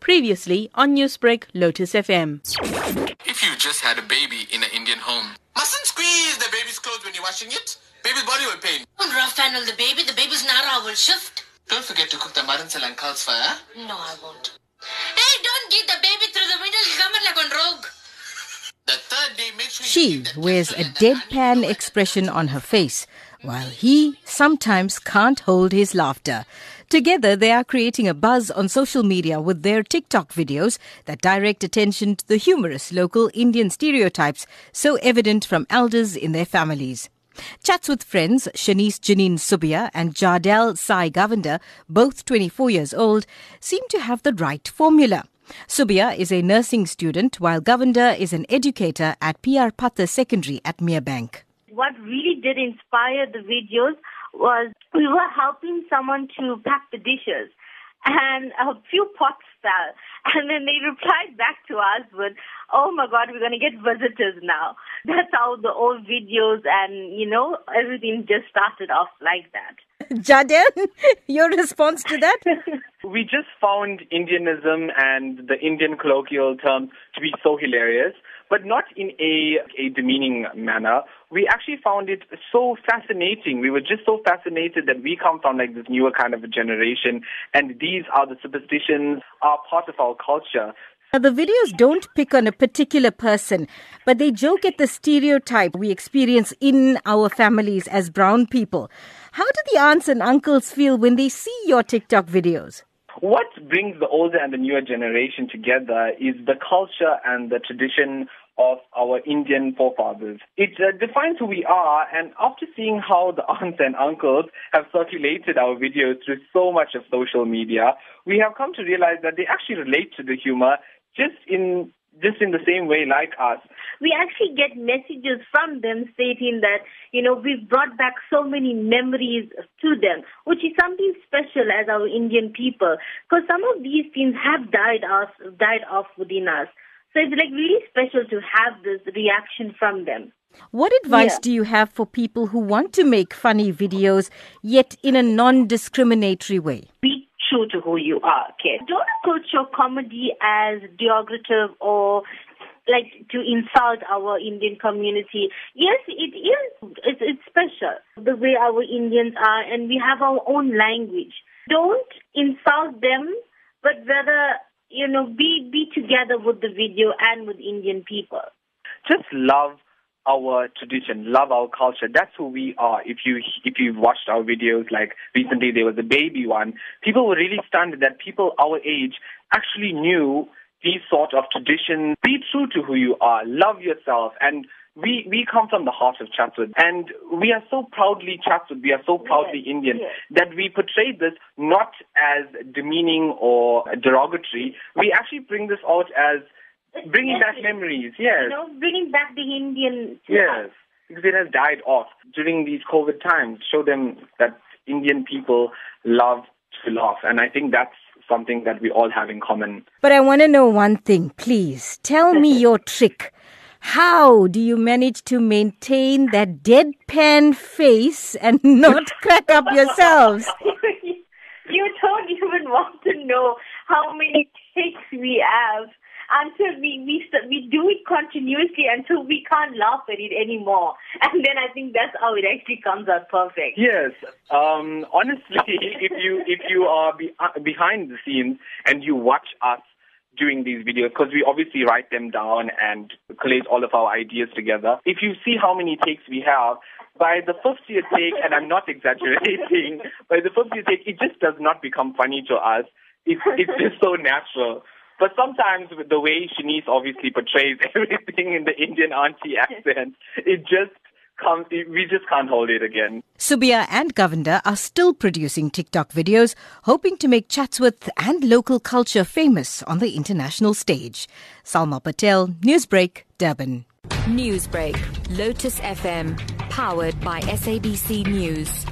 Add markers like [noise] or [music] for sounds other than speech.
Previously on Newsbreak, Lotus FM. If you just had a baby in an Indian home, mustn't squeeze the baby's clothes when you're washing it. Baby's body will pain. Don't rough handle the baby. The baby's nara will shift. Don't forget to cook the maransal and calcifer, huh? No, I won't. Hey, don't get the baby through the middle. Come like on rogue. The third day, make sure She keep wears a texture and the deadpan expression on her face, while he sometimes can't hold his laughter. Together, they are creating a buzz on social media with their TikTok videos that direct attention to the humorous local Indian stereotypes so evident from elders in their families. Chatsworth friends Shanice Janine Subbiah and Jardel Sai Govender, both 24 years old, seem to have the right formula. Subbiah is a nursing student, while Govender is an educator at PR Patha Secondary at Merebank. What really did inspire the videos was we were helping someone to pack the dishes and a few pots fell and then they replied back to us with oh my god we're going to get visitors now. [laughs] That's how the old videos and you know everything just started off like that. Jaden, [laughs] your response to that? [laughs] We just found Indianism and the Indian colloquial terms to be so hilarious, but not in a, a demeaning manner. We actually found it so fascinating. We were just so fascinated that we come from like this newer kind of a generation, and these are the superstitions, are part of our culture. Now, the videos don't pick on a particular person, but they joke at the stereotype we experience in our families as brown people. How do the aunts and uncles feel when they see your TikTok videos? What brings the older and the newer generation together is the culture and the tradition of our Indian forefathers. It uh, defines who we are, and after seeing how the aunts and uncles have circulated our videos through so much of social media, we have come to realize that they actually relate to the humor just in just in the same way like us. we actually get messages from them stating that, you know, we've brought back so many memories to them, which is something special as our Indian people. Because some of these things have died us, died off within us. So it's like really special to have this reaction from them. What advice Yeah. do you have for people who want to make funny videos, yet in a non discriminatory way? Be true to who you are, okay? Don't approach your comedy as derogative or like to insult our Indian community. Yes, it is. It's, it's special the way our Indians are, and we have our own language. Don't insult them, but rather, you know, be be together with the video and with Indian people. just love our tradition, love our culture. That's who we are. If you if you've watched our videos, like recently there was a baby one, people were really stunned that people our age actually knew these sort of traditions. Be true to who you are. Love yourself and. We we come from the heart of Chatsworth, and we are so proudly Chatsworth. We are so proudly Yes, Indian yes. that we portray this not as demeaning or derogatory. We actually bring this out as bringing back memories. Yes, You know, bringing back the Indian. to us. Yes, because it has died off during these COVID times. Show them that Indian people love to laugh, and I think that's something that we all have in common. But I want to know one thing, please. Tell me [laughs] your trick. How do you manage to maintain that deadpan face and [laughs] not crack up yourselves? [laughs] you don't even want to know how many takes we have until we we we do it continuously until we can't laugh at it anymore, [laughs] and then I think that's how it actually comes out perfect. Yes, um, honestly, [laughs] if you if you are be, uh, behind the scenes and you watch us doing these videos, because we obviously write them down and collate all of our ideas together. If you see how many takes we have, by the 50th take, and I'm not [laughs] exaggerating, by the 50th take, it just does not become funny to us. It's, it's just so natural. But sometimes with the way Shanice obviously portrays [laughs] everything in the Indian auntie accent, it just comes, we just can't hold it again. Subbiah and Govender are still producing TikTok videos, hoping to make Chatsworth and local culture famous on the international stage. Salma Patel, Newsbreak, Durban. Newsbreak, Lotus FM, powered by SABC News.